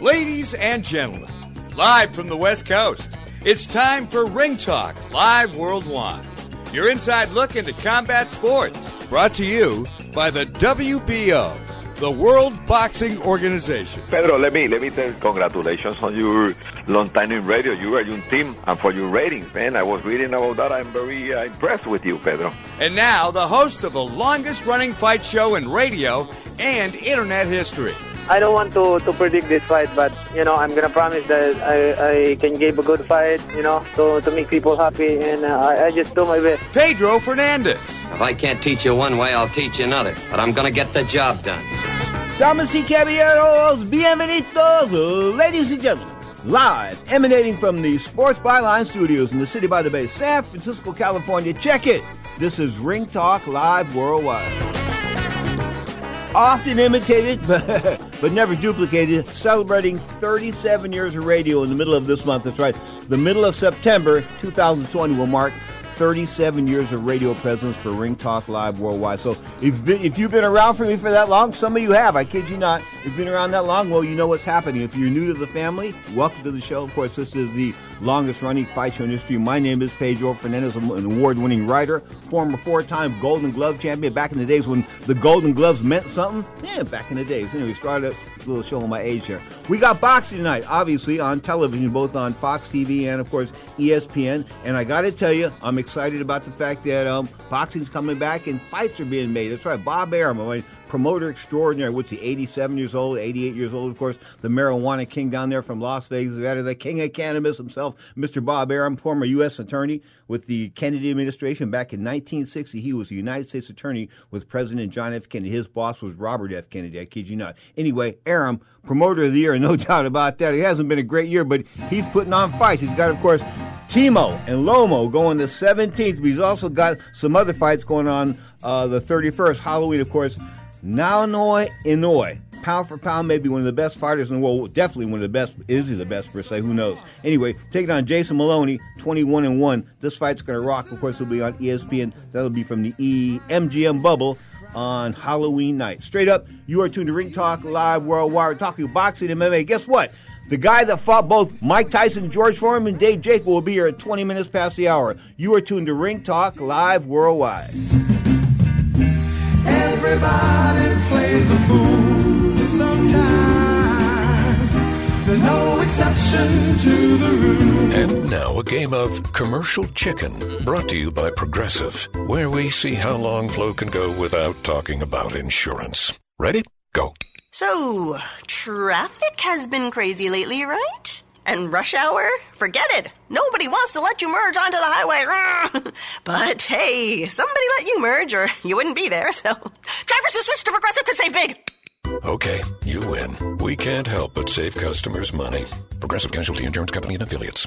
Ladies and gentlemen, live from the West Coast, it's time for Ring Talk Live Worldwide. Your inside look into combat sports, brought to you by the WBO, the World Boxing Organization. Pedro, let me let me tell you, congratulations on your long time in radio. You are your team and for your ratings, man. I was reading about that. I'm very uh, impressed with you, Pedro. And now, the host of the longest running fight show in radio and internet history. I don't want to, to predict this fight, but you know I'm gonna promise that I, I can give a good fight, you know, to, to make people happy, and uh, I, I just do my best. Pedro Fernandez. If I can't teach you one way, I'll teach you another. But I'm gonna get the job done. Damas y caballeros, bienvenidos, ladies and gentlemen. Live, emanating from the Sports Byline Studios in the City by the Bay, San Francisco, California. Check it. This is Ring Talk Live Worldwide often imitated but, but never duplicated, celebrating 37 years of radio in the middle of this month. That's right. The middle of September 2020 will mark 37 years of radio presence for Ring Talk Live worldwide. So if, if you've been around for me for that long, some of you have, I kid you not. If you've been around that long, well, you know what's happening. If you're new to the family, welcome to the show. Of course, this is the longest running fight show in history. My name is Pedro Fernandez. I'm an award winning writer, former four time Golden Glove champion. Back in the days when the Golden Gloves meant something. Yeah, back in the days. Anyway, started a little show on my age here. We got boxing tonight, obviously, on television, both on Fox TV and, of course, ESPN. And I got to tell you, I'm excited about the fact that um, boxing's coming back and fights are being made. That's right, Bob Arum. I mean, promoter extraordinary. What's he, 87 years old, 88 years old, of course, the marijuana king down there from Las Vegas. Is the king of cannabis himself, Mr. Bob Arum, former U.S. attorney with the Kennedy administration. Back in 1960, he was the United States attorney with President John F. Kennedy. His boss was Robert F. Kennedy, I kid you not. Anyway, Arum, promoter of the year, no doubt about that. It hasn't been a great year, but he's putting on fights. He's got, of course, Timo and Lomo going the 17th, but he's also got some other fights going on uh, the 31st. Halloween, of course. Naoya Inoue, pound for pound, maybe one of the best fighters in the world. Definitely one of the best. Is he the best per se? Who knows? Anyway, taking on Jason Moloney, 21 and one. This fight's going to rock. Of course, it'll be on ESPN. That'll be from the E MGM bubble on Halloween night. Straight up, you are tuned to Ring Talk Live Worldwide. We're talking boxing and MMA. Guess what? The guy that fought both Mike Tyson, George Foreman, and Dave Jaco will be here at 20 minutes past the hour. You are tuned to Ring Talk Live Worldwide. Everybody plays a fool sometimes. There's no exception to the rule. And now a game of commercial chicken brought to you by Progressive, where we see how long Flo can go without talking about insurance. Ready? Go. So, traffic has been crazy lately, right? And rush hour? Forget it. Nobody wants to let you merge onto the highway. but hey, somebody let you merge or you wouldn't be there, so drivers who switch to Progressive could save big. Okay, you win. We can't help but save customers money. Progressive Casualty Insurance Company and Affiliates.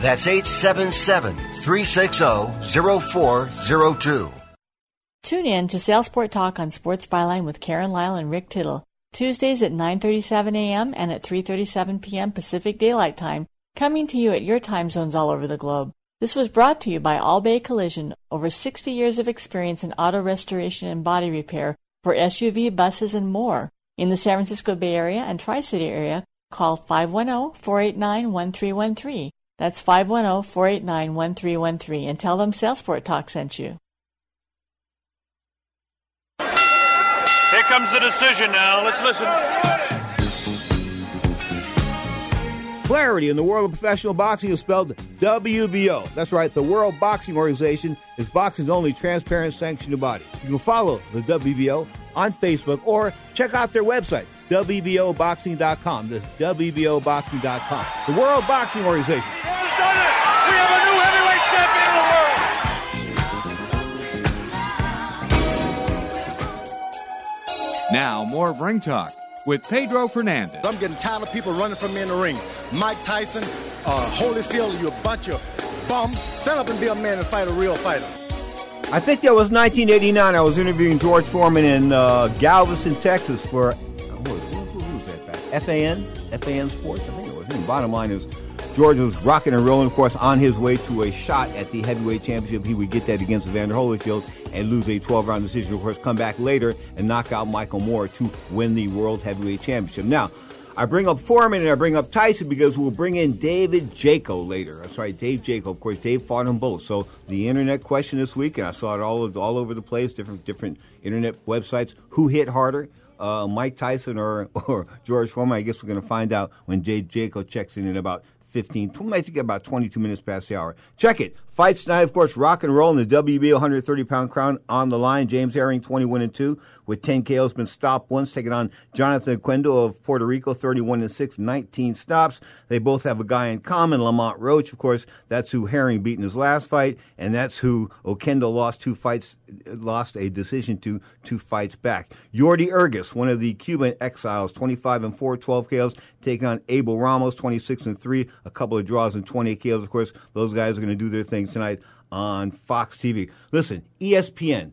That's 877 360 0402. Tune in to Salesport Talk on Sports Byline with Karen Lyle and Rick Tittle. Tuesdays at 9:37 a.m. and at 3:37 p.m. Pacific Daylight Time, coming to you at your time zones all over the globe. This was brought to you by All Bay Collision, over 60 years of experience in auto restoration and body repair for SUV, buses, and more. In the San Francisco Bay Area and Tri-City area, call 510-489-1313. That's 510-489-1313 and tell them Salesport Talk sent you. Here comes the decision now. Let's listen. Clarity in the world of professional boxing is spelled WBO. That's right, the World Boxing Organization is boxing's only transparent sanctioned body. You can follow the WBO on Facebook or check out their website, WBOboxing.com. That's WBOboxing.com. The World Boxing Organization. Has done it. We have a new heavyweight champion of the world. Now, more of Ring Talk with Pedro Fernandez. I'm getting tired of people running from me in the ring. Mike Tyson, uh, Holyfield, you a bunch of bums. Stand up and be a man and fight a real fighter. I think that was 1989. I was interviewing George Foreman in uh, Galveston, Texas for FAN, FAN Sports. I think it was. And bottom line is, George was rocking and rolling, of course, on his way to a shot at the heavyweight championship. He would get that against Evander Holyfield and lose a 12-round decision. Of course, come back later and knock out Michael Moorer to win the world heavyweight championship. Now. I bring up Foreman and I bring up Tyson because we'll bring in David Jaco later. That's right, Dave Jaco. Of course, Dave fought them both. So the internet question this week, and I saw it all all over the place, different different internet websites. Who hit harder, uh, Mike Tyson or or George Foreman? I guess we're going to find out when Jay Jaco checks in in about 15, I think about 22 minutes past the hour. Check it. Fights tonight, of course, rock and roll in the WBO 130 pound crown on the line. Jamel Herring, 21 and 2, with 10 KOs, been stopped once, taking on Jonathan Oquendo of Puerto Rico, 31 and 6, 19 stops. They both have a guy in common, Lamont Roach. Of course, that's who Herring beat in his last fight, and that's who Oquendo lost two fights, lost a decision to two fights back. Jordi Ugás, one of the Cuban exiles, 25 and 4, 12 KOs, taking on Abel Ramos, 26 and 3, a couple of draws and 28 KOs. Of course, those guys are going to do their thing tonight on Fox TV. Listen, ESPN.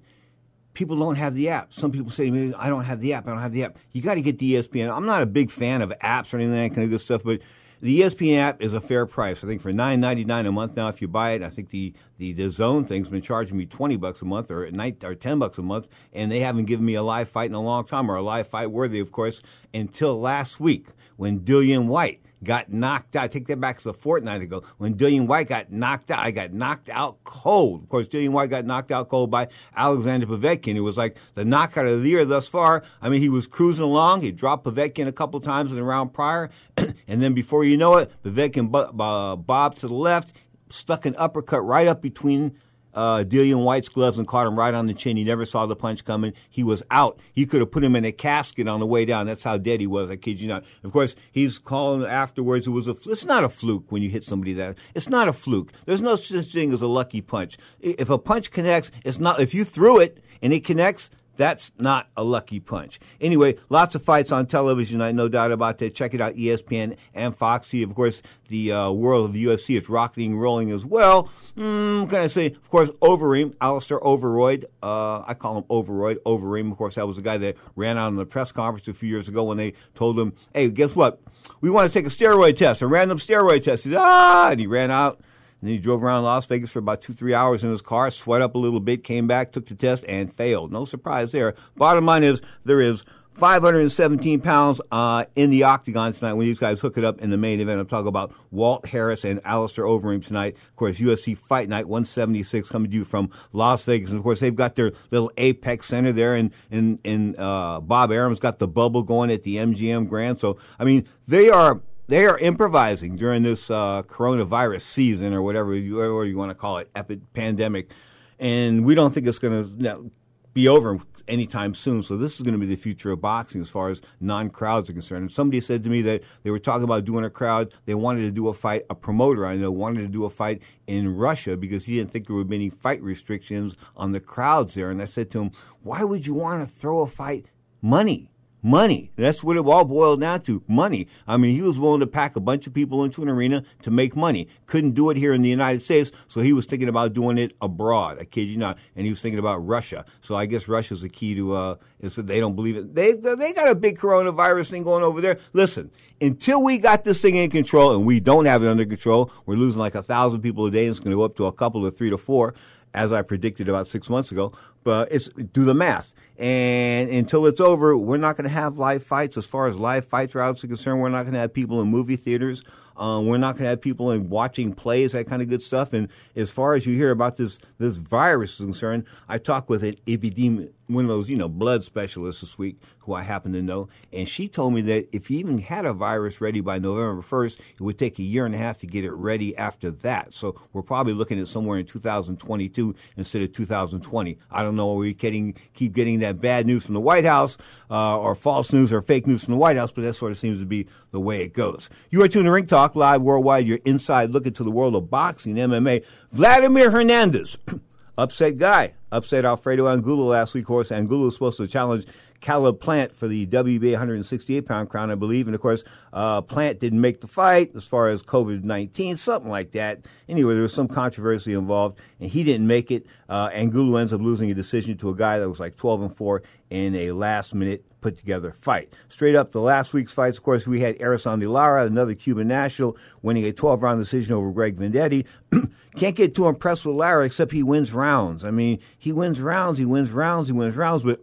People don't have the app. Some people say to me, I don't have the app. I don't have the app. You got to get the ESPN. I'm not a big fan of apps or anything that kind of good stuff, but the ESPN app is a fair price. I think for nine ninety nine a month now, if you buy it, I think the the, the Zone thing's been charging me twenty bucks a month or night or ten bucks a month, and they haven't given me a live fight in a long time or a live fight worthy, of course, until last week when Dillian Whyte got knocked out. I take that back to a fortnight ago when Dillian Whyte got knocked out. I got knocked out cold. Of course, Dillian Whyte got knocked out cold by Alexander Povetkin. It was like the knockout of the year thus far. I mean, he was cruising along. He dropped Povetkin a couple times in the round prior, and then before you know it, Povetkin bo- bobbed to the left, stuck an uppercut right up between uh, Dillian Whyte's gloves and caught him right on the chin. He never saw the punch coming. He was out. He could have put him in a casket on the way down. That's how dead he was. I kid you not. Of course, he's calling afterwards. It was a. It's not a fluke when you hit somebody that. It's not a fluke. There's no such thing as a lucky punch. If a punch connects, it's not. If you threw it and it connects, that's not a lucky punch. Anyway, lots of fights on television. I no doubt about that. Check it out, ESPN and Foxy. Of course, the uh, world of the UFC is rocketing, rolling as well. Mm, can I say, of course, Overeem, Alistair Overroyd. Uh, I call him Overroyd. Overeem, of course, that was the guy that ran out in the press conference a few years ago when they told him, "Hey, guess what? We want to take a steroid test, a random steroid test." He said, "Ah," and he ran out And he drove around Las Vegas for about two, three hours in his car, sweat up a little bit, came back, took the test, and failed. No surprise there. Bottom line is there is 517 pounds uh, in the octagon tonight when these guys hook it up in the main event. I'm talking about Walt Harris and Alistair Overeem tonight. Of course, UFC Fight Night 176 coming to you from Las Vegas. And of course, they've got their little Apex Center there, and, and, and uh, Bob Arum's got the bubble going at the MGM Grand. So, I mean, they are they are improvising during this uh, coronavirus season or whatever you, whatever you want to call it, epic pandemic. And we don't think it's going to you know, be over anytime soon. So this is going to be the future of boxing as far as non-crowds are concerned. And somebody said to me that they were talking about doing a crowd. They wanted to do a fight. A promoter I know wanted to do a fight in Russia because he didn't think there would be any fight restrictions on the crowds there. And I said to him, "Why would you want to throw a fight? Money." Money. That's what it all boiled down to. Money. I mean, he was willing to pack a bunch of people into an arena to make money. Couldn't do it here in the United States, so he was thinking about doing it abroad. I kid you not. And he was thinking about Russia. So I guess Russia's the key to, uh, is that they don't believe it. They, they got a big coronavirus thing going over there. Listen, until we got this thing in control, and we don't have it under control, we're losing like a thousand people a day, and it's going to go up to a couple of three to four, as I predicted about six months ago. But it's, do the math and until it's over, we're not going to have live fights. As far as live fights are concerned, we're not going to have people in movie theaters. Um, we're not going to have people in watching plays, that kind of good stuff. And as far as you hear about this this virus is concerned, I talked with an epidemiologist one of those, you know, blood specialists this week who I happen to know, and she told me that if you even had a virus ready by November 1st, it would take a year and a half to get it ready after that. So we're probably looking at somewhere in 2022 instead of 2020. I don't know, are we getting, keep getting that bad news from the White House uh, or false news or fake news from the White House, but that sort of seems to be the way it goes. You are tuning to Ring Talk live worldwide, your inside look into the world of boxing, MMA. Vladimir Hernandez. upset guy. Upset Alfredo Angulo last week. Of course, Angulo was supposed to challenge Caleb Plant for the WBA 168 pound crown, I believe. And of course, uh, Plant didn't make the fight as far as COVID 19, something like that. Anyway, there was some controversy involved, and he didn't make it. Uh, Angulo ends up losing a decision to a guy that was like 12 and 4 in a last minute put together fight. Straight up, the last week's fights, of course, we had Erislandy Lara, another Cuban national, winning a 12 round decision over Greg Vendetti. Can't get too impressed with Lara except he wins rounds. I mean, he wins rounds, he wins rounds, he wins rounds, but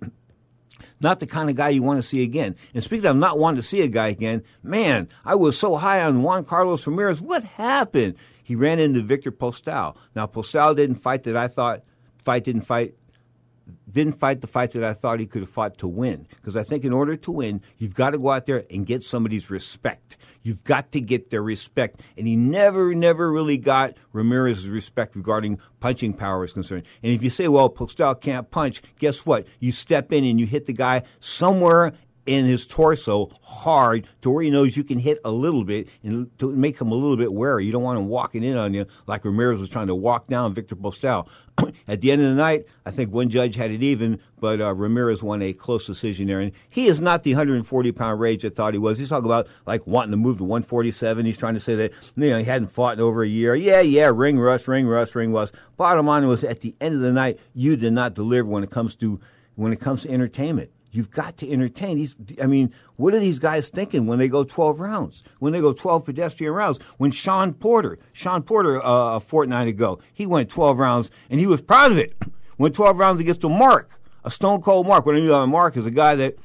not the kind of guy you want to see again. And speaking of not wanting to see a guy again, man, I was so high on Juan Carlos Ramirez. What happened? He ran into Victor Postol. Now, Postol didn't fight that I thought, fight didn't fight didn't fight the fight that I thought he could have fought to win. Because I think in order to win, you've got to go out there and get somebody's respect. You've got to get their respect. And he never, never really got Ramirez's respect regarding punching power is concerned. And if you say, well, Postol can't punch, guess what? You step in and you hit the guy somewhere in his torso hard to where he knows you can hit a little bit and to make him a little bit wary. You don't want him walking in on you like Ramirez was trying to walk down Victor Postol. At the end of the night, I think one judge had it even, but uh, Ramirez won a close decision there. And he is not the 140 pound rage I thought he was. He's talking about like wanting to move to 147. He's trying to say that you know he hadn't fought in over a year. Yeah, yeah, ring rust, ring rust, ring rust. Bottom line was at the end of the night, you did not deliver when it comes to when it comes to entertainment. You've got to entertain. These, I mean, what are these guys thinking when they go 12 rounds? When they go 12 pedestrian rounds? When Sean Porter, Shawn Porter, uh, a fortnight ago, he went 12 rounds and he was proud of it. Went 12 rounds against a Mark, a stone cold Mark. What I mean by Mark is a guy that,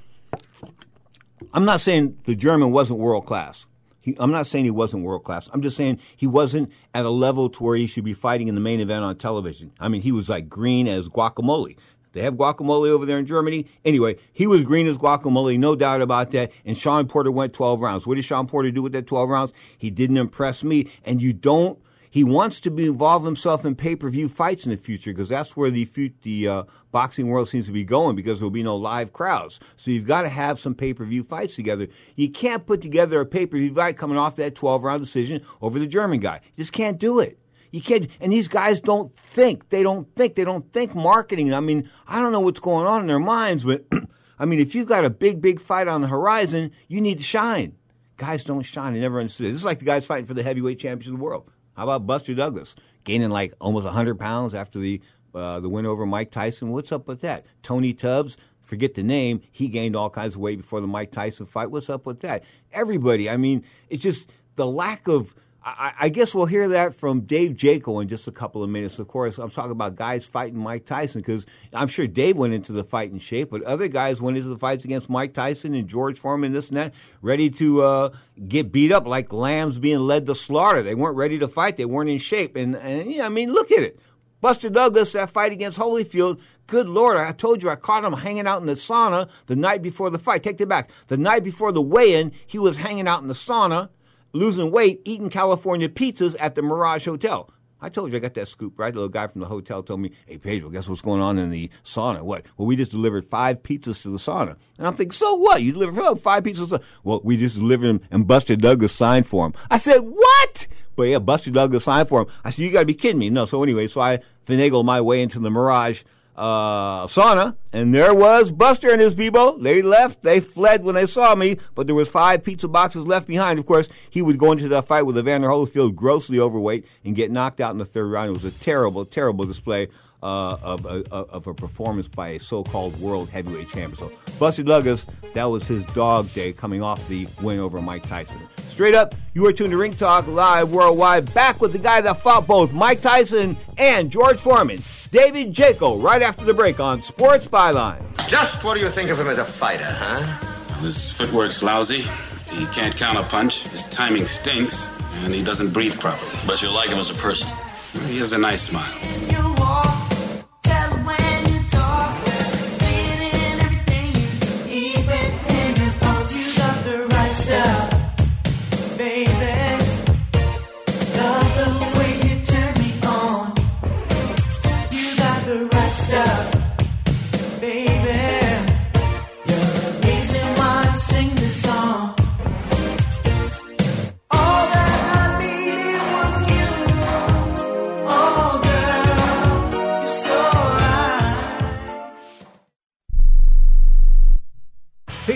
I'm not saying the German wasn't world class. He, I'm not saying he wasn't world class. I'm just saying he wasn't at a level to where he should be fighting in the main event on television. I mean, he was like green as guacamole. They have guacamole over there in Germany. Anyway, he was green as guacamole, no doubt about that. And Shawn Porter went 12 rounds. What did Shawn Porter do with that 12 rounds? He didn't impress me. And you don't. He wants to be involve himself in pay per view fights in the future because that's where the the uh, boxing world seems to be going because there will be no live crowds. So you've got to have some pay per view fights together. You can't put together a pay per view fight coming off that 12 round decision over the German guy. You just can't do it. You can't, and these guys don't think. They don't think. They don't think marketing. I mean, I don't know what's going on in their minds, but I mean, if you've got a big, big fight on the horizon, you need to shine. Guys don't shine. I never understood it. This is like the guys fighting for the heavyweight championship of the world. How about Buster Douglas gaining like almost 100 pounds after the uh, the win over Mike Tyson? What's up with that? Tony Tubbs, forget the name, he gained all kinds of weight before the Mike Tyson fight. What's up with that? Everybody, I mean, it's just the lack of I, I, guess we'll hear that from Dave Jaco in just a couple of minutes. Of course, I'm talking about guys fighting Mike Tyson because I'm sure Dave went into the fight in shape, but other guys went into the fights against Mike Tyson and George Foreman, this and that, ready to uh, get beat up like lambs being led to slaughter. They weren't ready to fight. They weren't in shape. And, and yeah, I mean, look at it. Buster Douglas, that fight against Holyfield, good Lord, I told you I caught him hanging out in the sauna the night before the fight. Take it back. The night before the weigh in, he was hanging out in the sauna losing weight, eating California pizzas at the Mirage Hotel. I told you I got that scoop, right? The little guy from the hotel told me, hey, Pedro, guess what's going on in the sauna? What? Well, we just delivered five pizzas to the sauna. And I'm thinking, so what? You delivered oh, five pizzas? Well, we just delivered them and Buster Douglas signed for them. I said, what? But yeah, Buster Douglas signed for them. I said, you got to be kidding me. No, so anyway, so I finagled my way into the Mirage uh, sauna, and there was Buster and his people. They left. They fled when they saw me, but there was five pizza boxes left behind. Of course, he would go into that fight with Evander Holyfield, grossly overweight, and get knocked out in the third round. It was a terrible, terrible display uh, of, a, of a performance by a so-called world heavyweight champion. So Buster Douglas, that was his dog day coming off the win over Mike Tyson. Straight up, you are tuned to Ring Talk Live Worldwide, back with the guy that fought both Mike Tyson and George Foreman, David Jaco, right after the break on Sports Byline. Just what do you think of him as a fighter, huh? His footwork's lousy. He can't counter punch. His timing stinks, and he doesn't breathe properly. But you like him as a person. He has a nice smile. even in the thoughts you got the right stuff, baby.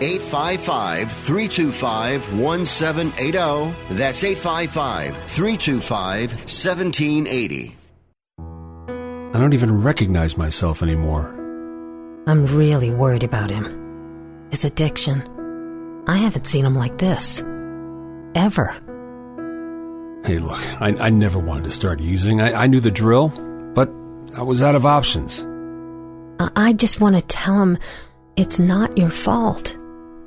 855 325 1780. That's 855 325 1780. I don't even recognize myself anymore. I'm really worried about him. His addiction. I haven't seen him like this. Ever. Hey, look, I, I never wanted to start using. I, I knew the drill, but I was out of options. I, I just want to tell him it's not your fault.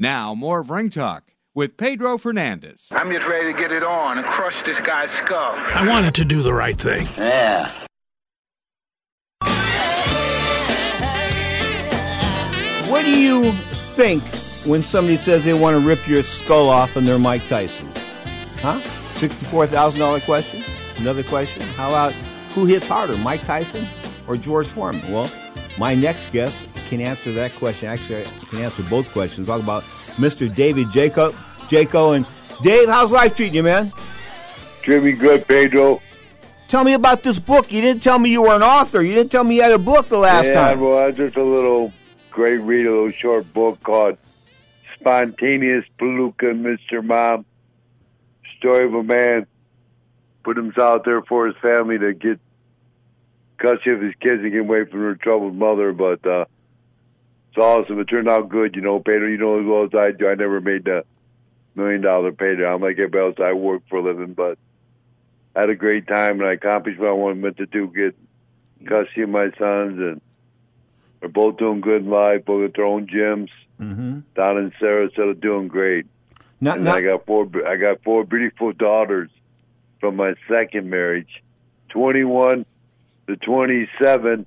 Now, more of Ring Talk with Pedro Fernandez. I'm just ready to get it on and crush this guy's skull. I wanted to do the right thing. Yeah. What do you think when somebody says they want to rip your skull off and they're Mike Tyson? Huh? $64,000 question? Another question? How about who hits harder, Mike Tyson or George Foreman? Well, my next guest can answer that question. Actually, I can answer both questions. Talk about Mr. David Jacob. Jaco and Dave, how's life treating you, man? Me good, Pedro. Tell me about this book. You didn't tell me you were an author. You didn't tell me you had a book the last yeah, time. well, just a little great read, a little short book called Spontaneous Palooka Mr. Mom. Story of a man put himself out there for his family to get custody of his kids and get away from her troubled mother, but uh, it's awesome. It turned out good, you know, Pedro. You know as well as I do. I never made the million dollar payday. I'm like everybody else. I work for a living, but I had a great time and I accomplished what I wanted to do. Get custody of my sons, and they're both doing good in life. Both at their own gyms. Mm-hmm. Don and Sarah said are doing great. Not, and not, I got four. I got four beautiful daughters from my second marriage, twenty-one to twenty-seven,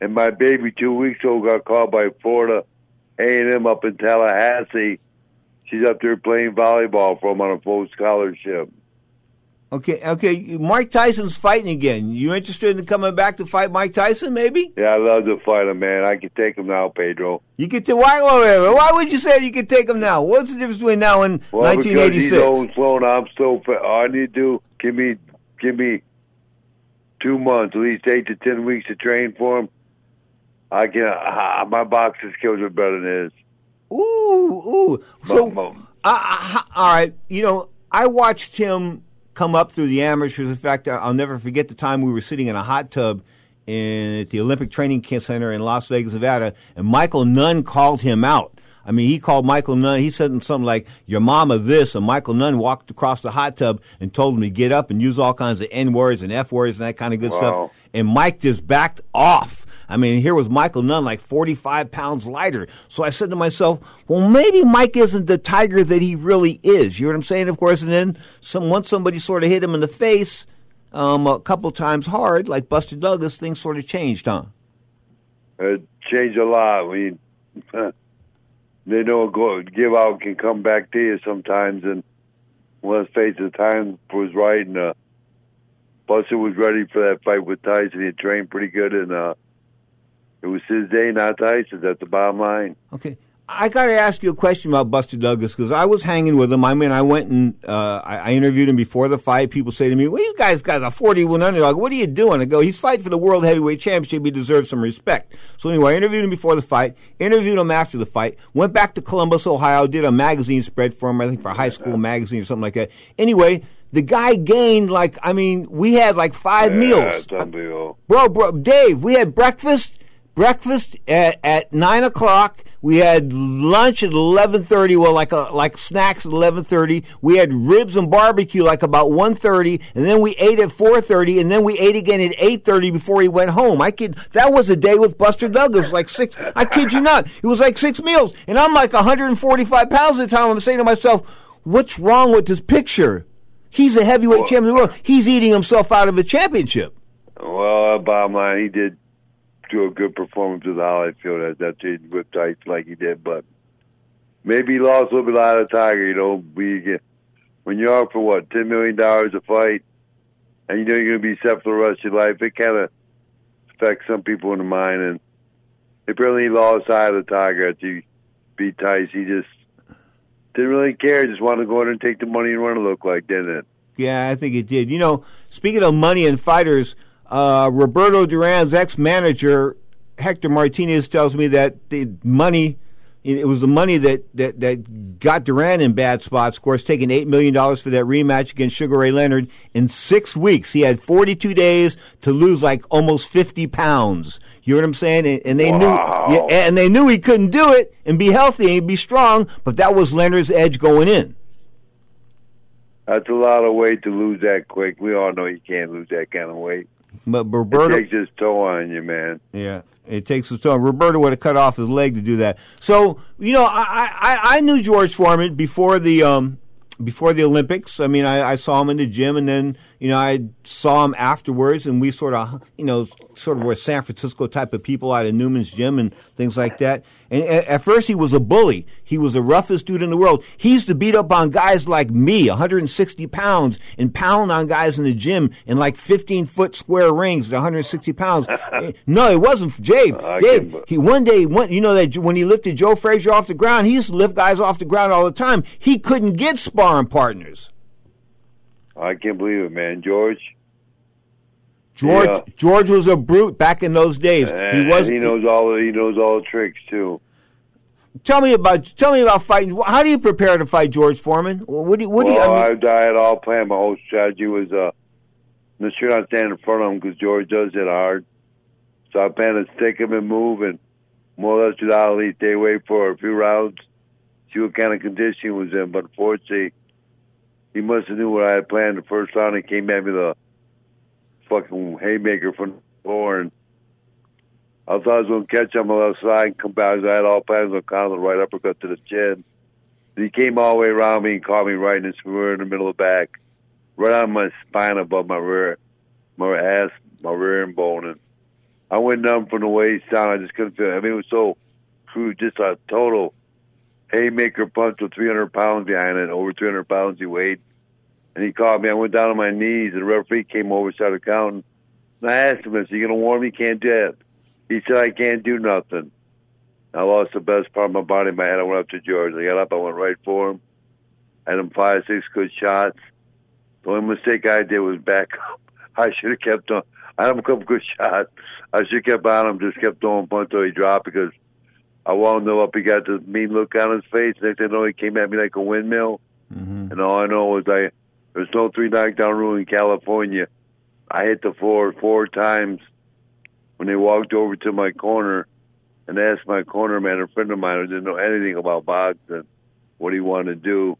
and my baby two weeks ago got called by Florida A and M up in Tallahassee. She's up there playing volleyball for them on a full scholarship. okay, okay. Mike Tyson's fighting again. You interested in coming back to fight Mike Tyson? Maybe Yeah, I love to fight him, man. I can take him now, Pedro. you could. T- why? Why would you say you could take him now? What's the difference between now and Well, because he's 1986? old slow and I'm so. All I need to do give me give me two months, at least eight to ten weeks to train for him. I can. Uh, my boxing skills are better than his. Ooh, ooh. So, uh, uh, all right. You know, I watched him come up through the amateurs. In fact, I- I'll never forget the time we were sitting in a hot tub in, at the Olympic Training Camp Center in Las Vegas, Nevada, and Michael Nunn called him out. I mean, he called Michael Nunn. He said something like, "Your mama this," and Michael Nunn walked across the hot tub and told him to get up and use all kinds of N words and F words and that kind of good Wow. stuff. And Mike just backed off. I mean, here was Michael Nunn, like 45 pounds lighter. So I said to myself, well, maybe Mike isn't the tiger that he really is. You know what I'm saying? Of course, and then some, once somebody sort of hit him in the face um, a couple times hard, like Buster Douglas, things sort of changed, huh? It changed a lot. Mean, they know a go give out can come back to you sometimes, and let's face the time was right, and uh, Buster was ready for that fight with Tyson. He trained pretty good, and uh, it was his day, not Tyson's. That's the bottom line. Okay. I got to ask you a question about Buster Douglas because I was hanging with him. I mean, I went and uh, I, I interviewed him before the fight. People say to me, "Well, you guys got a 41 underdog. What are you doing?" I go, "He's fighting for the world heavyweight championship. He deserves some respect." So anyway, I interviewed him before the fight. Interviewed him after the fight. Went back to Columbus, Ohio. Did a magazine spread for him. I think for a high school magazine or something like that. Anyway, the guy gained like I mean, we had like five Yeah, meals. Unbelievable. Bro, bro, Dave, we had breakfast, breakfast at, at nine o'clock. We had lunch at eleven thirty. Well, like a, like snacks at eleven thirty. We had ribs and barbecue like about one thirty, and then we ate at four thirty, and then we ate again at eight thirty before he went home. I kid. That was a day with Buster Douglas, like six. I kid you not. It was like six meals, and I'm like one hundred and forty five pounds at the time. I'm saying to myself, "What's wrong with this picture?" He's a heavyweight champion of the world. He's eating himself out of a championship. Well, uh, bottom line, he did do a good performance with Holyfield. That that's it with Tyson like he did, but maybe he lost a little bit out of Tiger. You know, we get when you're out for what ten million dollars a fight, and you know you're going to be set for the rest of your life. It kind of affects some people in the mind, and apparently he lost out of the Tiger after he beat Tyson. He just didn't really care. Just wanted to go in and take the money and run. It looked like, didn't it? Yeah, I think it did. You know, speaking of money and fighters, uh, Roberto Duran's ex-manager Hector Martinez tells me that the money, it was the money that, that, that got Duran in bad spots. Of course, taking eight million dollars for that rematch against Sugar Ray Leonard in six weeks. He had 42 days to lose like almost 50 pounds. You know what I'm saying? And, and they Wow. knew, yeah, and they knew he couldn't do it and be healthy and be strong. But that was Leonard's edge going in. That's a lot of weight to lose that quick. We all know you can't lose that kind of weight. But Roberto, it takes his toe on you, man. Yeah, it takes his toe. Roberto would have cut off his leg to do that. So you know, I I, I knew George Foreman before the um before the Olympics. I mean, I, I saw him in the gym, and then you know I saw him afterwards, and we sort of you know sort of were San Francisco type of people out of Newman's gym and things like that. And at, first, he was a bully. He was the roughest dude in the world. He used to beat up on guys like me, 160 pounds, and pound on guys in the gym in like 15 foot square rings at 160 pounds. Eh, no, it wasn't Dave. I Dave, he one day went. You know that when he lifted Joe Frazier off the ground, he used to lift guys off the ground all the time. He couldn't get sparring partners. I can't believe it, man. George. George Yeah. George was a brute back in those days. And he was. he knows all the, he knows all the tricks too. Tell me about tell me about fighting. How do you prepare to fight George Foreman? What do you, what do you? I mean, I, I had all planned. My whole strategy was uh, make sure not stand in front of him because George does hit hard. So I planned to stick him and move and more or less without Ali stay away for a few rounds, see what kind of condition he was in. But unfortunately, he must have knew what I had planned the first round. He came at me with a fucking haymaker from the floor and I thought I was going to catch him on the left side and come back. I had all plans on kind of the right uppercut to the chin. He came all the way around me and caught me right in the in the middle of the back, right on my spine above my rear, my ass, my rear end bone. And I went numb from the waist down. I just couldn't feel. it. I mean, it was so crude, just a total haymaker punch with 300 pounds behind it, over 300 pounds he weighed. And he caught me. I went down on my knees, and the referee came over, started counting. And I asked him, is he going to warn me? Can't do it. He said, I can't do nothing. I lost the best part of my body in my head. I went up to George. I got up, I went right for him. Had him five, six good shots. The only mistake I did was back up. I should have kept on. I had him a couple good shots. I should have kept on him, just kept throwing punch till he dropped because I wound him up. He got this mean look on his face. Next thing I know, he came at me like a windmill. Mm-hmm. And all I know was I there's no three knockdown rule in California. I hit the floor four times when they walked over to my corner and asked my corner man, a friend of mine who didn't know anything about boxing, what he wanted to do.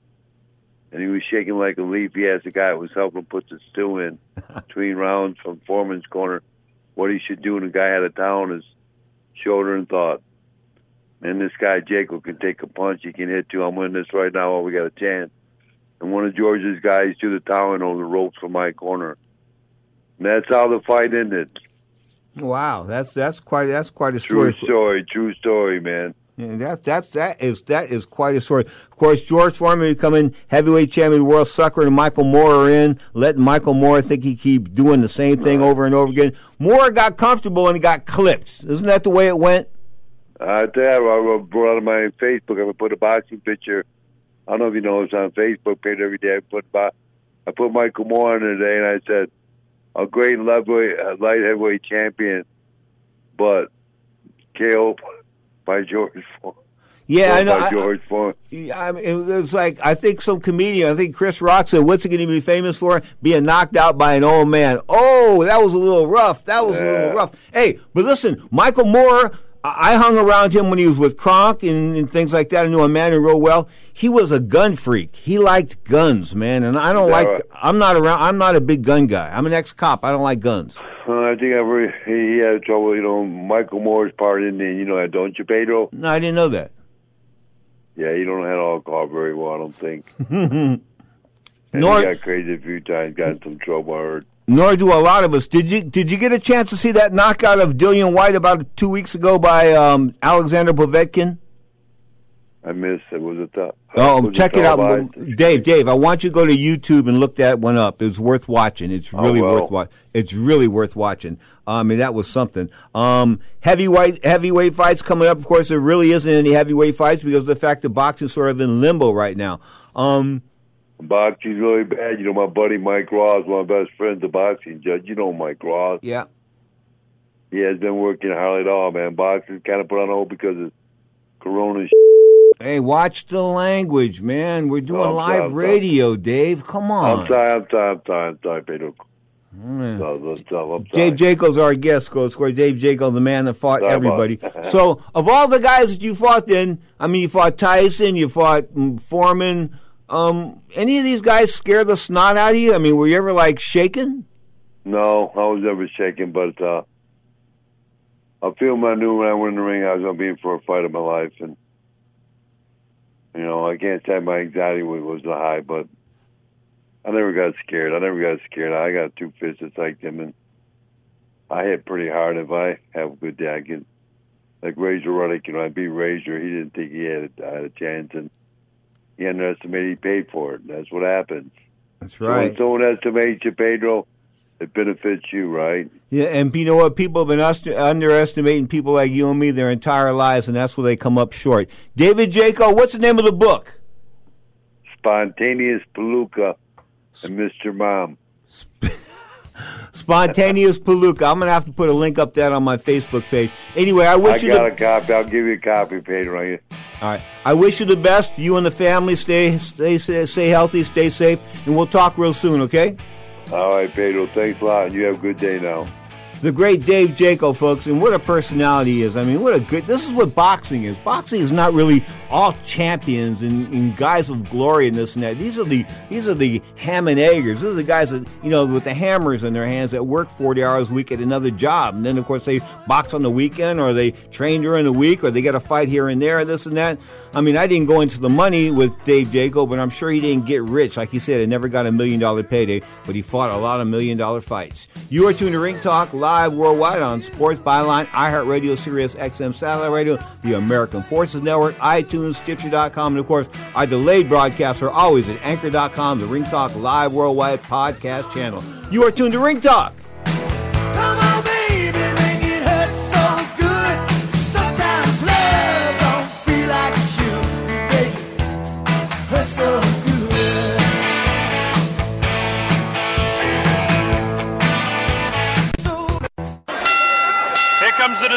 And he was shaking like a leaf. He asked the guy who was helping him put the stew in between rounds from Foreman's corner what he should do. And the guy had a towel on his shoulder and thought, man, this guy Jacob can take a punch. He can hit too. I'm winning this right now while we got a chance. And one of George's guys threw the towel in over the ropes from my corner. And that's how the fight ended. wow, that's that's quite that's quite a story. True story. true story, man. Yeah, that that's that is that is quite a story. Of course, George Foreman becoming heavyweight champion of the world. Sucker and Michael Moorer are in, letting Michael Moorer think he keep doing the same thing over and over again. Moorer got comfortable and he got clipped. Isn't that the way it went? I tell you, I brought on my Facebook. I put a boxing picture. I don't know if you know it's on Facebook page every day. I put bo- I put Michael Moorer on today, and I said, a great lightweight, uh, light heavyweight champion, but KO by George Foreman. Yeah, I know. By I- George Foreman. Yeah, I mean, it was like I think some comedian. I think Chris Rock said, "What's he going to be famous for? Being knocked out by an old man." Oh, that was a little rough. That was a little rough. Hey, but listen, Michael Moorer. I hung around him when he was with Kronk and, and things like that. I knew a man who real well. He was a gun freak. He liked guns, man, and I don't Yeah, like. I'm not around. I'm not a big gun guy. I'm an ex-cop. I don't like guns. I think I he, he had trouble. You know, Michael Moorer's part in there. You know that, don't you, Pedro? No, I didn't know that. Yeah, you don't handle alcohol very well. I don't think. And Nor- he got crazy a few times. Got in some trouble. I heard. Nor do a lot of us. Did you Did you get a chance to see that knockout of Dillian Whyte about two weeks ago by um, Alexander Povetkin? I missed it. Was it tough? Oh, was check it out? Dave. Dave, I want you to go to YouTube and look that one up. It's worth watching. It's I really will. worth watching. It's really worth watching. I mean, that was something. Um, heavyweight heavyweight fights coming up. Of course, there really isn't any heavyweight fights because of the fact that boxing's sort of in limbo right now. Um, Boxing's really bad. You know, my buddy Mike Ross, one of my best friends, a boxing judge. You know Mike Ross. yeah. He has been working hard at all, man. Boxing's kind of put on hold because of Corona. Hey, watch the language, man. We're doing I'm live sorry, radio, Dave. Come on. I'm sorry, I'm sorry, I'm sorry, I'm sorry, Pedro. Mm. Dave. Jacobs, our guest, goes score. Dave Jacobs, the man that fought Sorry everybody. so, of all the guys that you fought, then I mean, you fought Tyson, you fought mm, Foreman, Um, any of these guys scare the snot out of you? I mean, were you ever like shaken? No, I was never shaken, but uh, I feel I knew when I went in the ring I was going to be in for a fight of my life, and you know I can't say my anxiety was, was high, but I never got scared. I never got scared. I got two fists just like them, and I hit pretty hard. If I have a good day, I get like Razor Ruddock. You know, I beat Razor. He didn't think he had a, had a chance, and he underestimated. He paid for it. That's what happens. That's So right. when someone estimates you, Pedro, it benefits you, right? Yeah, and you know what? People have been us- underestimating people like you and me their entire lives, and that's where they come up short. David Jaco, what's the name of the book? Spontaneous Palooka and Mr. Mom. Spontaneous Palooka. I'm gonna have to put a link up that on my Facebook page. Anyway, I I wish you got the a copy. I'll give you a copy, Pedro. all right. I wish you the best. You and the family stay stay stay, stay healthy, stay safe, and we'll talk real soon. Okay? All right, Pedro. Thanks a lot. You have a good day now. The great Dave Jaco, folks, and what a personality he is. I mean, what a good. This is what boxing is. Boxing is not really all champions and, and guys of glory and this and that. These are the these are the ham and eggers. These are the guys that you know with the hammers in their hands that work forty hours a week at another job, and then of course they box on the weekend or they train during the week or they get a fight here and there, and this and that. I mean, I didn't go into the money with Dave Jaco, but I'm sure he didn't get rich. Like he said, he never got a million dollar payday, but he fought a lot of million dollar fights. You are tuned to Ring Talk live worldwide on Sports Byline, iHeartRadio, Sirius XM Satellite Radio, the American Forces Network, iTunes, Stitcher.com, and of course, our delayed broadcasts are always at Anchor.com, the Ring Talk live worldwide podcast channel. You are tuned to Ring Talk. Come on,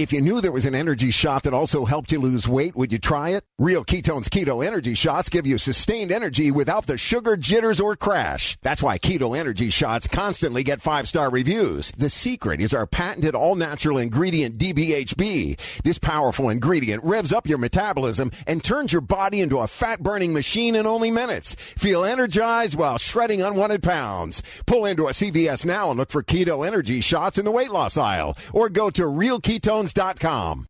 If you knew there was an energy shot that also helped you lose weight, would you try it? Real Ketones Keto Energy Shots give you sustained energy without the sugar jitters or crash. That's why Keto Energy Shots constantly get five star reviews. The secret is our patented all natural ingredient DBHB. This powerful ingredient revs up your metabolism and turns your body into a fat burning machine in only minutes. Feel energized while shredding unwanted pounds. Pull into a CVS now and look for Keto Energy Shots in the weight loss aisle or go to realketones.com.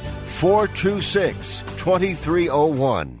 426 2301.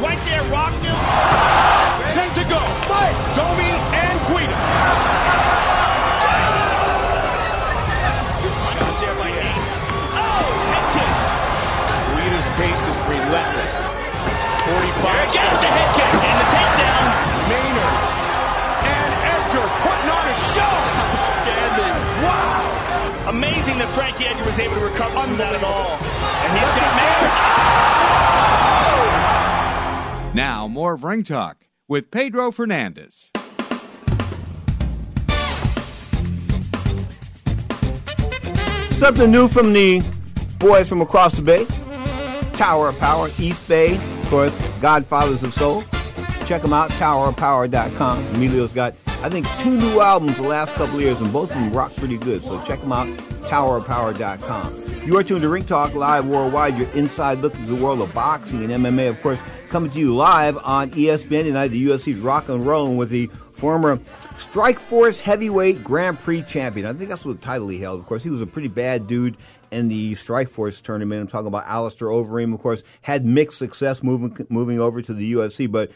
Started it off. Right there, Rockville. Sends a go. Fight. Domi and Guida. There by Hayes. Oh, head kick. Guida's pace is relentless. 45. Again, the head kick and the takedown. Maynard. And Edgar putting on a show. Outstanding. Wow. Amazing that Frankie Edgar was able to recover from that at all. And he's got Maynard. Now, more of Ring Talk with Pedro Fernandez. Something new from the boys from across the bay. Tower of Power, East Bay, of course, Godfathers of Soul. Check them out, towerofpower.com. Emilio's got, I think, two new albums the last couple years, and both of them rock pretty good. So check them out, towerofpower.com. You are tuned to Ring Talk Live Worldwide, your inside look at the world of boxing and MMA, of course, coming to you live on ESPN tonight. The UFC's rock and rolling with the former Strikeforce Heavyweight Grand Prix champion. I think that's what the title he held. Of course, he was a pretty bad dude in the Strikeforce tournament. I'm talking about Alistair Overeem, of course, had mixed success moving moving over to the UFC, but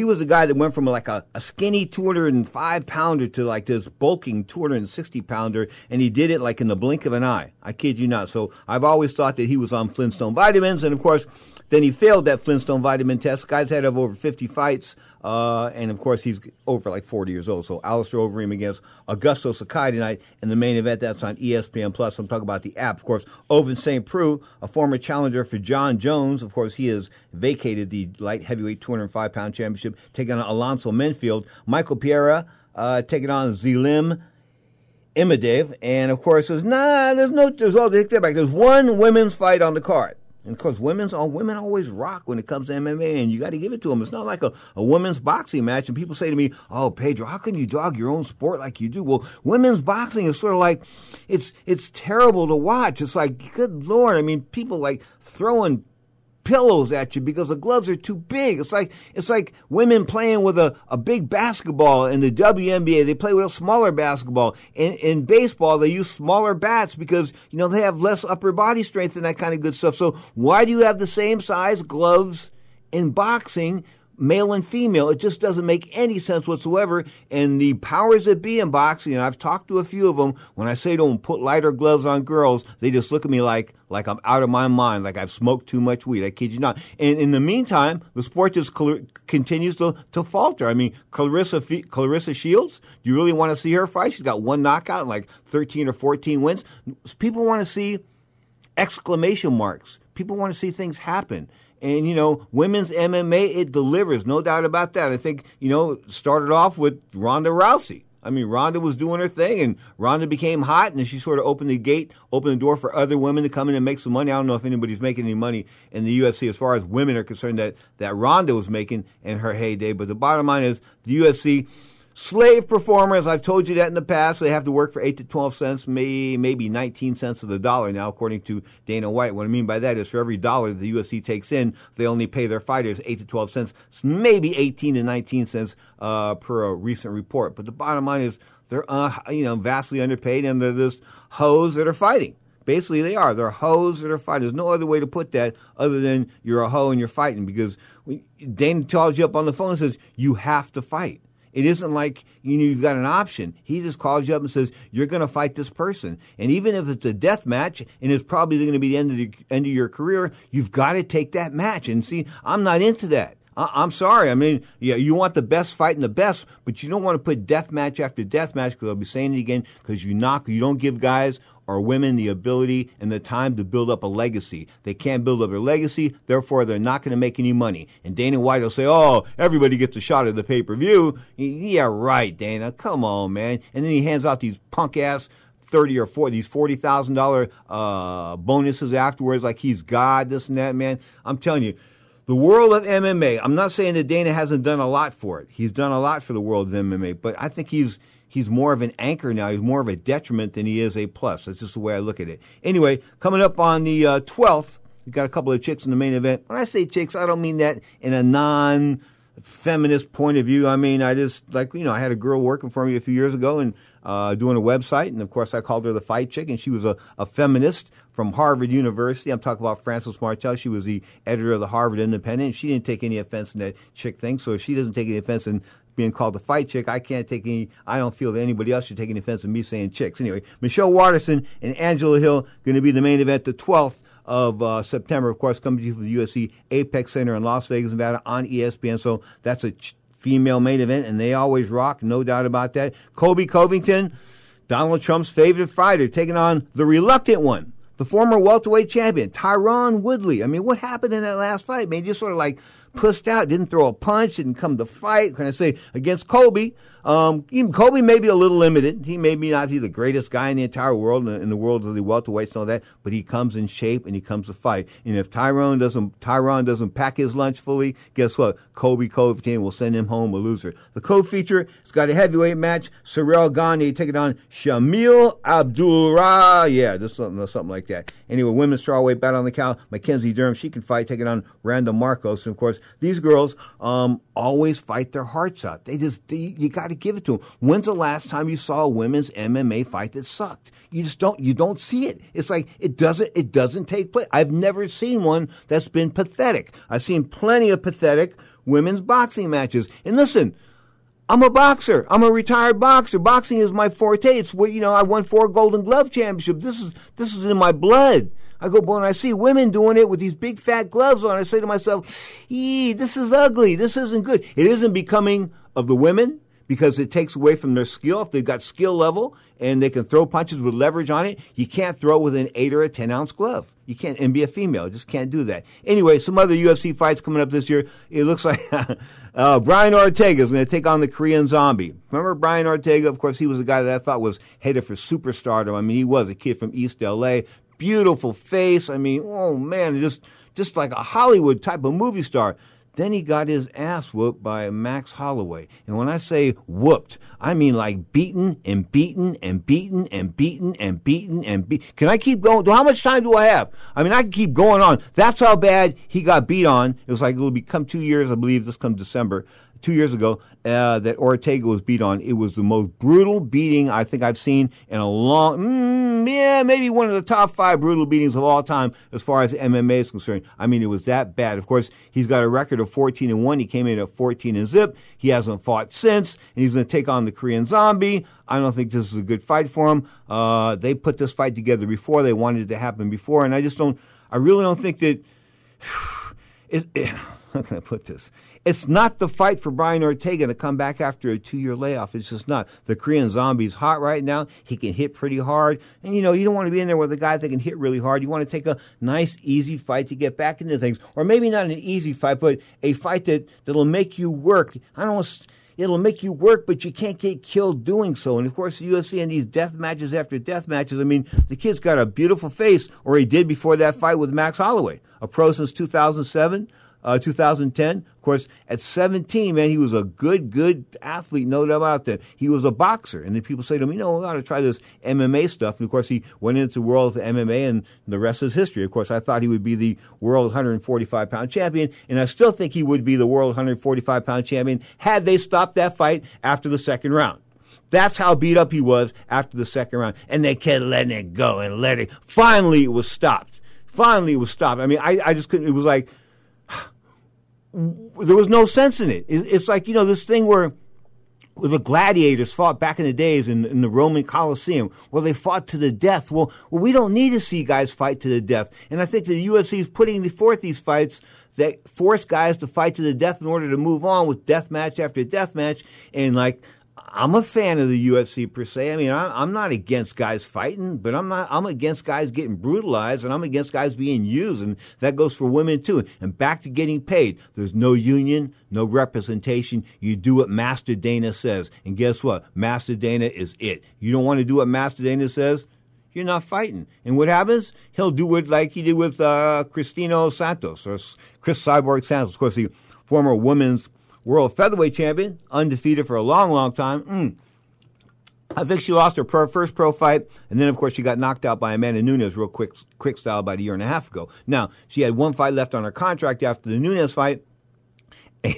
he was the guy that went from like a, a skinny 205 pounder to like this bulking 260 pounder, and he did it like in the blink of an eye. I kid you not. So I've always thought that he was on Flintstone vitamins, and of course, then he failed that Flintstone vitamin test. Guy's had over 50 fights, uh, and of course, he's over like 40 years old. So Alistair Overeem against Augusto Sakai tonight in the main event. That's on ESPN Plus. I'm talking about the app. Of course, Ovince St. Preux, a former challenger for Jon Jones. Of course, he has vacated the light heavyweight 205 pound championship, taking on Alonzo Menifield. Michel Pereira uh, taking on Zelim. Imadaev, and of course, there's there's no, there's all that back. There's one women's fight on the card. And of course, women's all women always rock when it comes to MMA, and you got to give it to them. It's not like a, a women's boxing match. And people say to me, "Oh, Pedro, how can you dog your own sport like you do?" Well, women's boxing is sort of like it's it's terrible to watch. It's like, good lord, I mean, people like throwing pillows at you because the gloves are too big. It's like it's like women playing with a, a big basketball in the WNBA. They play with a smaller basketball. In in baseball, they use smaller bats because you know they have less upper body strength and that kind of good stuff. So why do you have the same size gloves in boxing? Male and female. It just doesn't make any sense whatsoever. And the powers that be in boxing, and I've talked to a few of them, when I say don't put lighter gloves on girls, they just look at me like like I'm out of my mind, like I've smoked too much weed. I kid you not. And in the meantime, the sport just cl- continues to, to falter. I mean, Claressa Claressa Shields, do you really want to see her fight? She's got one knockout and like 13 or 14 wins. People want to see exclamation marks. People want to see things happen. And, you know, women's MMA, it delivers, no doubt about that. I think, you know, started off with Ronda Rousey. I mean, Ronda was doing her thing, and Ronda became hot, and she sort of opened the gate, opened the door for other women to come in and make some money. I don't know if anybody's making any money in the UFC as far as women are concerned that, that Ronda was making in her heyday. But the bottom line is the UFC slave performers. I've told you that in the past. They have to work for eight to twelve cents, may, maybe nineteen cents of the dollar now, according to Dana White. What I mean by that is, for every dollar the UFC takes in, they only pay their fighters eight to twelve cents, maybe eighteen to nineteen cents uh, per a recent report. But the bottom line is, they're uh, you know vastly underpaid, and they're just hoes that are fighting. Basically, they are. They're hoes that are fighting. There's no other way to put that other than you're a hoe and you're fighting because Dana calls you up on the phone and says, you have to fight. It isn't like you know, you've got an option. He just calls you up and says, you're going to fight this person. And even if it's a death match and it's probably going to be the end of, the end of your career, you've got to take that match. And see, I'm not into that. I- I'm sorry. I mean, yeah, you want the best fighting the best, but you don't want to put death match after death match because I'll be saying it again because you knock, you don't give guys or women the ability and the time to build up a legacy. They can't build up a legacy, therefore they're not going to make any money. And Dana White will say, "Oh, everybody gets a shot at the pay per view." Yeah, right, Dana. Come on, man. And then he hands out these punk ass thirty or forty these forty thousand dollar uh bonuses afterwards, like he's God, this and that, man. I'm telling you. The world of MMA. I'm not saying that Dana hasn't done a lot for it. He's done a lot for the world of MMA, but I think he's he's more of an anchor now. He's more of a detriment than he is a plus. That's just the way I look at it. Anyway, coming up on the uh, 12th, we've got a couple of chicks in the main event. When I say chicks, I don't mean that in a non feminist point of view. I mean, I just like you know, I had a girl working for me a few years ago and uh, doing a website, and of course, I called her the fight chick, and she was a, a feminist from Harvard University. I'm talking about Frances Martel. She was the editor of the Harvard Independent. She didn't take any offense in that chick thing. So if she doesn't take any offense in being called the fight chick, I can't take any. I don't feel that anybody else should take any offense in me saying chicks. Anyway, Michelle Waterson and Angela Hill going to be the main event, the 12th of uh, September, of course, coming to you from the UFC Apex Center in Las Vegas, Nevada on ESPN. So that's a ch- female main event, and they always rock, no doubt about that. Colby Covington, Donald Trump's favorite fighter, taking on the reluctant one, the former welterweight champion, Tyron Woodley. I mean, what happened in that last fight? Man, just sort of like pussed out, didn't throw a punch, didn't come to fight. Can I say against Colby? Um, Colby may be a little limited. He may be not be the greatest guy in the entire world, in the, world of the welterweights and all that, but he comes in shape and he comes to fight. And if Tyron doesn't, Tyron doesn't pack his lunch fully, guess what? Colby Covington will send him home a loser. The co-feature, it's got a heavyweight match. Sorrel Gandhi taking on Shamil Abdullah. Yeah, this something, something like that. Anyway, women's strawweight battle on the cow. Mackenzie Durham, she can fight, taking on Randa Markos. And of course, these girls um, always fight their hearts out. They just, they, you got to give it to them. When's the last time you saw a women's MMA fight that sucked? You just don't, you don't see it. It's like it doesn't, it doesn't take place. I've never seen one that's been pathetic. I've seen plenty of pathetic women's boxing matches. And listen, I'm a boxer. I'm a retired boxer. Boxing is my forte. It's what you know. I won four Golden Glove championships. This is this is in my blood. I go, boy, and I see women doing it with these big fat gloves on. I say to myself, "Ee, this is ugly. This isn't good. It isn't becoming of the women because it takes away from their skill. If they've got skill level and they can throw punches with leverage on it, you can't throw with an eight or a ten ounce glove. You can't and be a female. You just can't do that. Anyway, some other UFC fights coming up this year. It looks like uh, Brian Ortega is going to take on the Korean Zombie. Remember Brian Ortega? Of course, he was the guy that I thought was headed for superstardom. I mean, he was a kid from East LA, beautiful face. I mean, oh man, just just like a Hollywood type of movie star. Then he got his ass whooped by Max Holloway. And when I say whooped, I mean like beaten and beaten and beaten and beaten and beaten and beaten. Can I keep going? How much time do I have? I mean, I can keep going on. That's how bad he got beat on. It was like it'll become two years, I believe, this come December, two years ago, uh, that Ortega was beat on. It was the most brutal beating I think I've seen in a long, mm, yeah, maybe one of the top five brutal beatings of all time as far as MMA is concerned. I mean, it was that bad. Of course, he's got a record of 14 and 1. He came in at 14 and zip. He hasn't fought since, and he's going to take on the Korean zombie. I don't think this is a good fight for him. Uh, they put this fight together before. They wanted it to happen before, and I just don't, I really don't think that, it, it, how can I put this? It's not the fight for Brian Ortega to come back after a two year layoff. It's just not. The Korean zombie's hot right now. He can hit pretty hard. And you know, you don't want to be in there with a guy that can hit really hard. You want to take a nice, easy fight to get back into things. Or maybe not an easy fight, but a fight that, that'll make you work. I don't. It'll make you work, but you can't get killed doing so. And of course, the UFC and these death matches after death matches. I mean, the kid's got a beautiful face, or he did before that fight with Max Holloway, a pro since 2007 uh, 2010. Of course, at 17, man, he was a good, good athlete, no doubt about that. He was a boxer. And then people say to him, you know, we ought to try this MMA stuff. And of course, he went into the world of MMA and the rest is history. Of course, I thought he would be the world 145 pound champion. And I still think he would be the world 145 pound champion had they stopped that fight after the second round. That's how beat up he was after the second round. And they kept letting it go and letting it. Finally, it was stopped. Finally, it was stopped. I mean, I, I just couldn't. It was like, there was no sense in it. It's like, you know, this thing where the gladiators fought back in the days in, in, the Roman Colosseum, where they fought to the death. Well, well, we don't need to see guys fight to the death. And I think the UFC is putting forth these fights that force guys to fight to the death in order to move on with death match after death match. And like, I'm a fan of the UFC per se. I mean, I'm not against guys fighting, but I'm not. I'm against guys getting brutalized, and I'm against guys being used, and that goes for women too. And back to getting paid. There's no union, no representation. You do what Master Dana says, and guess what? Master Dana is it. You don't want to do what Master Dana says. You're not fighting. And what happens? He'll do it like he did with uh, Cristino Santos or Chris Cyborg Santos. Of course, the former women's world featherweight champion, undefeated for a long, long time. Mm. I think she lost her pro, first pro fight, and then of course she got knocked out by Amanda Nunes real quick, quick style about a year and a half ago. Now she had one fight left on her contract after the Nunes fight,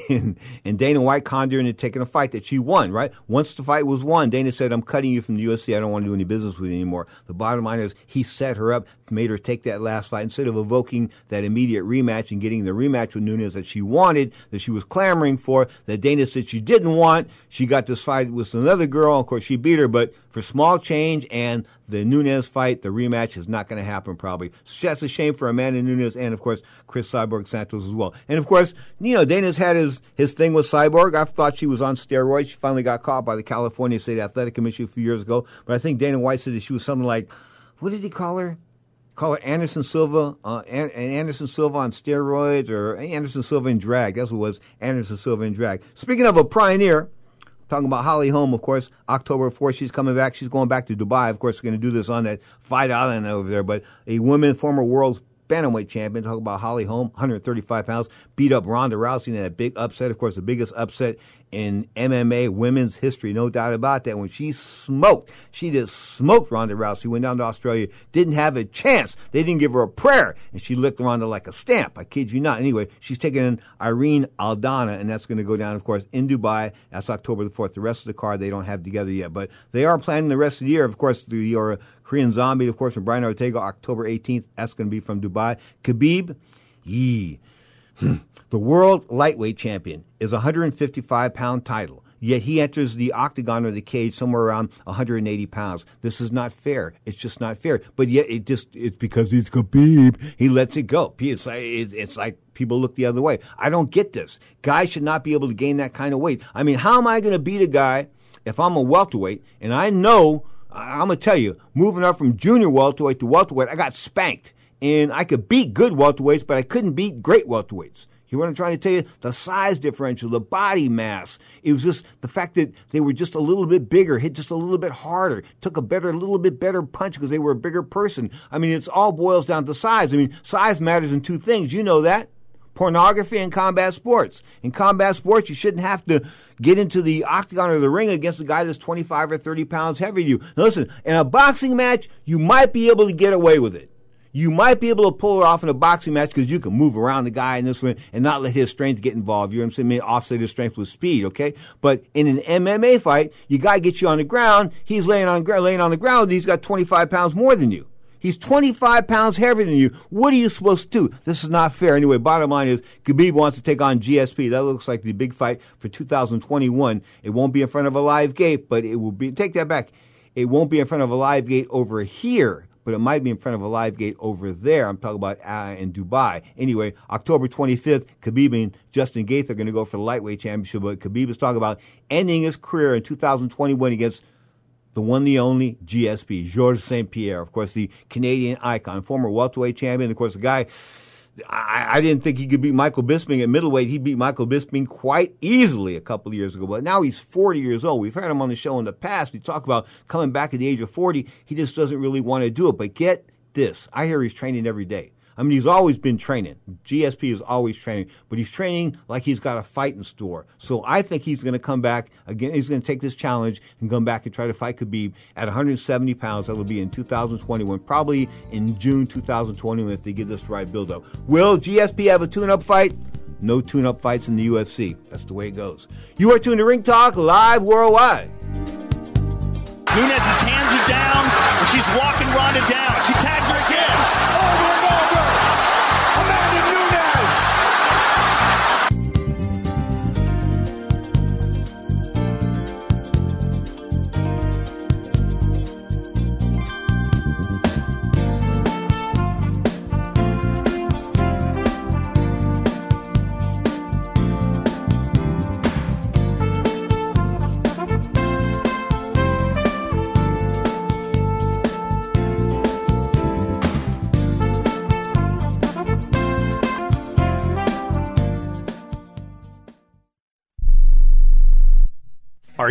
and and Dana White her into taking a fight that she won. Right once the fight was won, Dana said, "I'm cutting you from the UFC. I don't want to do any business with you anymore." The bottom line is he set her up, made her take that last fight instead of evoking that immediate rematch and getting the rematch with Nunes that she wanted, that she was clamoring for, that Dana said she didn't want. She got this fight with another girl. Of course, she beat her, but for small change and the Nunes fight, the rematch is not going to happen probably. That's a shame for Amanda Nunes and, of course, Chris Cyborg Santos as well. And, of course, you know, Dana's had his, his thing with Cyborg. I thought she was on steroids. She finally got caught by the California State Athletic Commission a few years ago. But I think Dana White said that she was something like, what did he call her? Call her Anderson Silva, uh, An- Anderson Silva on steroids, or Anderson Silva in drag. That's what it was, Anderson Silva in drag. Speaking of a pioneer, Talking about Holly Holm, of course, October 4th, she's coming back. She's going back to Dubai. Of course, we're going to do this on that Fight Island over there. But a woman, former world's bantamweight champion, talk about Holly Holm, 135 pounds, beat up Ronda Rousey in that big upset. Of course, the biggest upset in MMA women's history, no doubt about that. When she smoked, she just smoked Ronda Rousey. Went down to Australia, didn't have a chance. They didn't give her a prayer, and she licked Ronda like a stamp. I kid you not. Anyway, she's taking in Irene Aldana, and that's going to go down, of course, in Dubai. That's October the fourth. The rest of the card they don't have together yet, but they are planning the rest of the year. Of course, the your Korean Zombie, of course, from Brian Ortega, October 18th. That's going to be from Dubai. Khabib, yee. Hmm. The world lightweight champion is a 155 pound title. Yet he enters the octagon or the cage somewhere around 180 pounds. This is not fair. It's just not fair. But yet it just it's because he's Khabib. He lets it go. It's like it's, it's like people look the other way. I don't get this. Guys should not be able to gain that kind of weight. I mean, how am I going to beat a guy if I'm a welterweight and I know I'm going to tell you, moving up from junior welterweight to welterweight, I got spanked. And I could beat good welterweights, but I couldn't beat great welterweights. You know what I'm trying to tell you? The size differential, the body mass. It was just the fact that they were just a little bit bigger, hit just a little bit harder, took a better, a little bit better punch because they were a bigger person. I mean, it's all boils down to size. I mean, size matters in two things. You know that pornography and combat sports. In combat sports, you shouldn't have to get into the octagon or the ring against a guy that's 25 or 30 pounds heavier than you. Now listen, in a boxing match, you might be able to get away with it. You might be able to pull it off in a boxing match because you can move around the guy in this one and not let his strength get involved. You know what I'm saying? Offset his strength with speed, okay? But in an MMA fight, you got to get you on the ground. He's laying on, laying on the ground. He's got 25 pounds more than you. He's 25 pounds heavier than you. What are you supposed to do? This is not fair. Anyway, bottom line is Khabib wants to take on GSP. That looks like the big fight for 2021. It won't be in front of a live gate, but it will be, take that back. It won't be in front of a live gate over here, but it might be in front of a live gate over there. I'm talking about uh, in Dubai. Anyway, October 25th, Khabib and Justin Gaethje are going to go for the lightweight championship, but Khabib is talking about ending his career in 2021 against the one, the only GSP, Georges St. Pierre, of course, the Canadian icon, former welterweight champion. Of course, the guy, I, I didn't think he could beat Michael Bisping at middleweight. He beat Michael Bisping quite easily a couple of years ago, but now he's 40 years old. We've had him on the show in the past. We talk about coming back at the age of 40. He just doesn't really want to do it. But get this I hear he's training every day. I mean, he's always been training. GSP is always training, but he's training like he's got a fight in store. So I think he's going to come back again. He's going to take this challenge and come back and try to fight Khabib at 170 pounds. That will be in 2021, probably in June 2021 if they get this right build up. Will GSP have a tune up fight? No tune up fights in the UFC. That's the way it goes. You are tuned to Ring Talk live worldwide. Nunes's hands are down, and she's walking Ronda down. She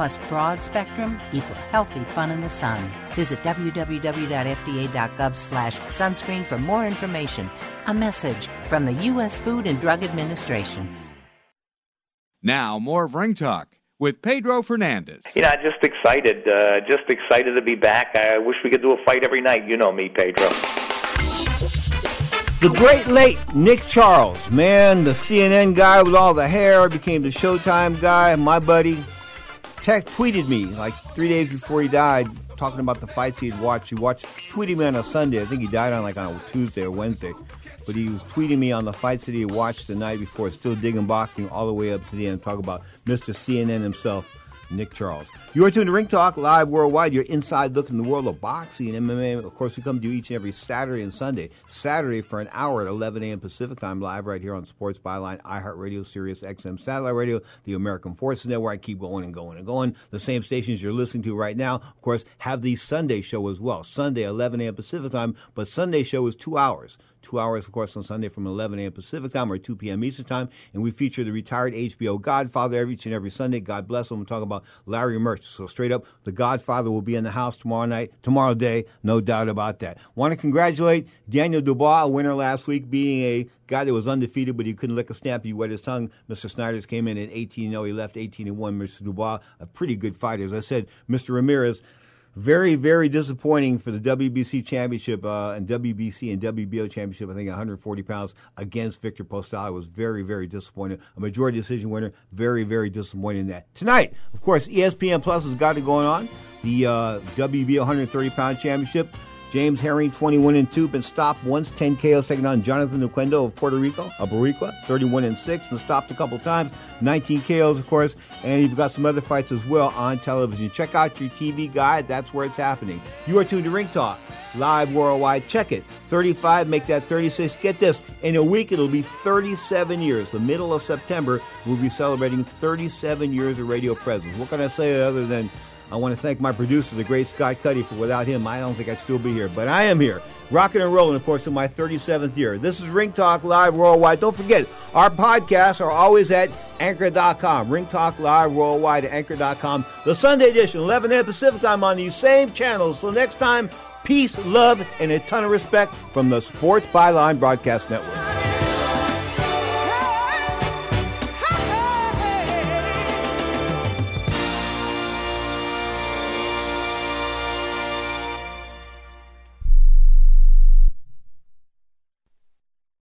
plus broad spectrum equal healthy fun in the sun. Visit www.fda.gov slash sunscreen for more information. A message from the U.S. Food and Drug Administration. Now, more of Ring Talk with Pedro Fernandez. You know, just excited, uh, just excited to be back. I wish we could do a fight every night. You know me, Pedro. The great late Nick Charles, man, the CNN guy with all the hair, became the Showtime guy. My buddy, tech tweeted me like three days before he died, talking about the fights he'd watched. He watched, tweeted me on a Sunday. I think he died on like on a Tuesday or Wednesday. But he was tweeting me on the fights that he watched the night before, still digging boxing all the way up to the end. Talk about Mr. CNN himself, Nick Charles. You are tuned to Ring Talk live worldwide. Your inside look in the world of boxing and MMA. Of course, we come to you each and every Saturday and Sunday. Saturday for an hour at 11 a.m. Pacific time, live right here on Sports Byline, iHeartRadio, Sirius XM Satellite Radio, the American Forces Network. I keep going and going and going. The same stations you're listening to right now, of course, have the Sunday show as well. Sunday, 11 a.m. Pacific time, but Sunday show is two hours two hours, of course, on Sunday from 11 a.m. Pacific time or 2 p.m. Eastern time. And we feature the retired HBO Godfather every and every Sunday. God bless him. We talk about Larry Merchant. So straight up, the Godfather will be in the house tomorrow night, tomorrow day, no doubt about that. Want to congratulate Daniel Dubois, a winner last week, being a guy that was undefeated, but he couldn't lick a snap. He wet his tongue. Mr. Snijders came in at 18 0. He left 18 1. Mr. Dubois, a pretty good fighter. As I said, Mr. Ramirez, very, very disappointing for the WBC championship uh, and WBC and WBO championship. I think 140 pounds against Victor Postol. I was very, very disappointed. A majority decision winner. Very, very disappointed in that. Tonight, of course, ESPN Plus has got it going on. The uh, WBO 130 pound championship. Jamel Herring, 21 and 2, been stopped once, 10 KO, second on Jonathan Oquendo of Puerto Rico, of Boricua, 31 and 6, been stopped a couple times, 19 KOs, of course, and you've got some other fights as well on television. Check out your TV guide, that's where it's happening. You are tuned to Ring Talk live worldwide. Check it. 35, make that 36. Get this. In a week, it'll be 37 years. The middle of September, we'll be celebrating 37 years of radio presence. What can I say other than I want to thank my producer, the great Scott Cuddy, for without him, I don't think I'd still be here. But I am here, rocking and rolling, of course, in my 37th year. This is Ring Talk Live Worldwide. Don't forget, our podcasts are always at anchor.com. Ring Talk Live Worldwide at anchor.com. The Sunday edition, 11 a.m. Pacific time on these same channels. So next time, peace, love, and a ton of respect from the Sports Byline Broadcast Network.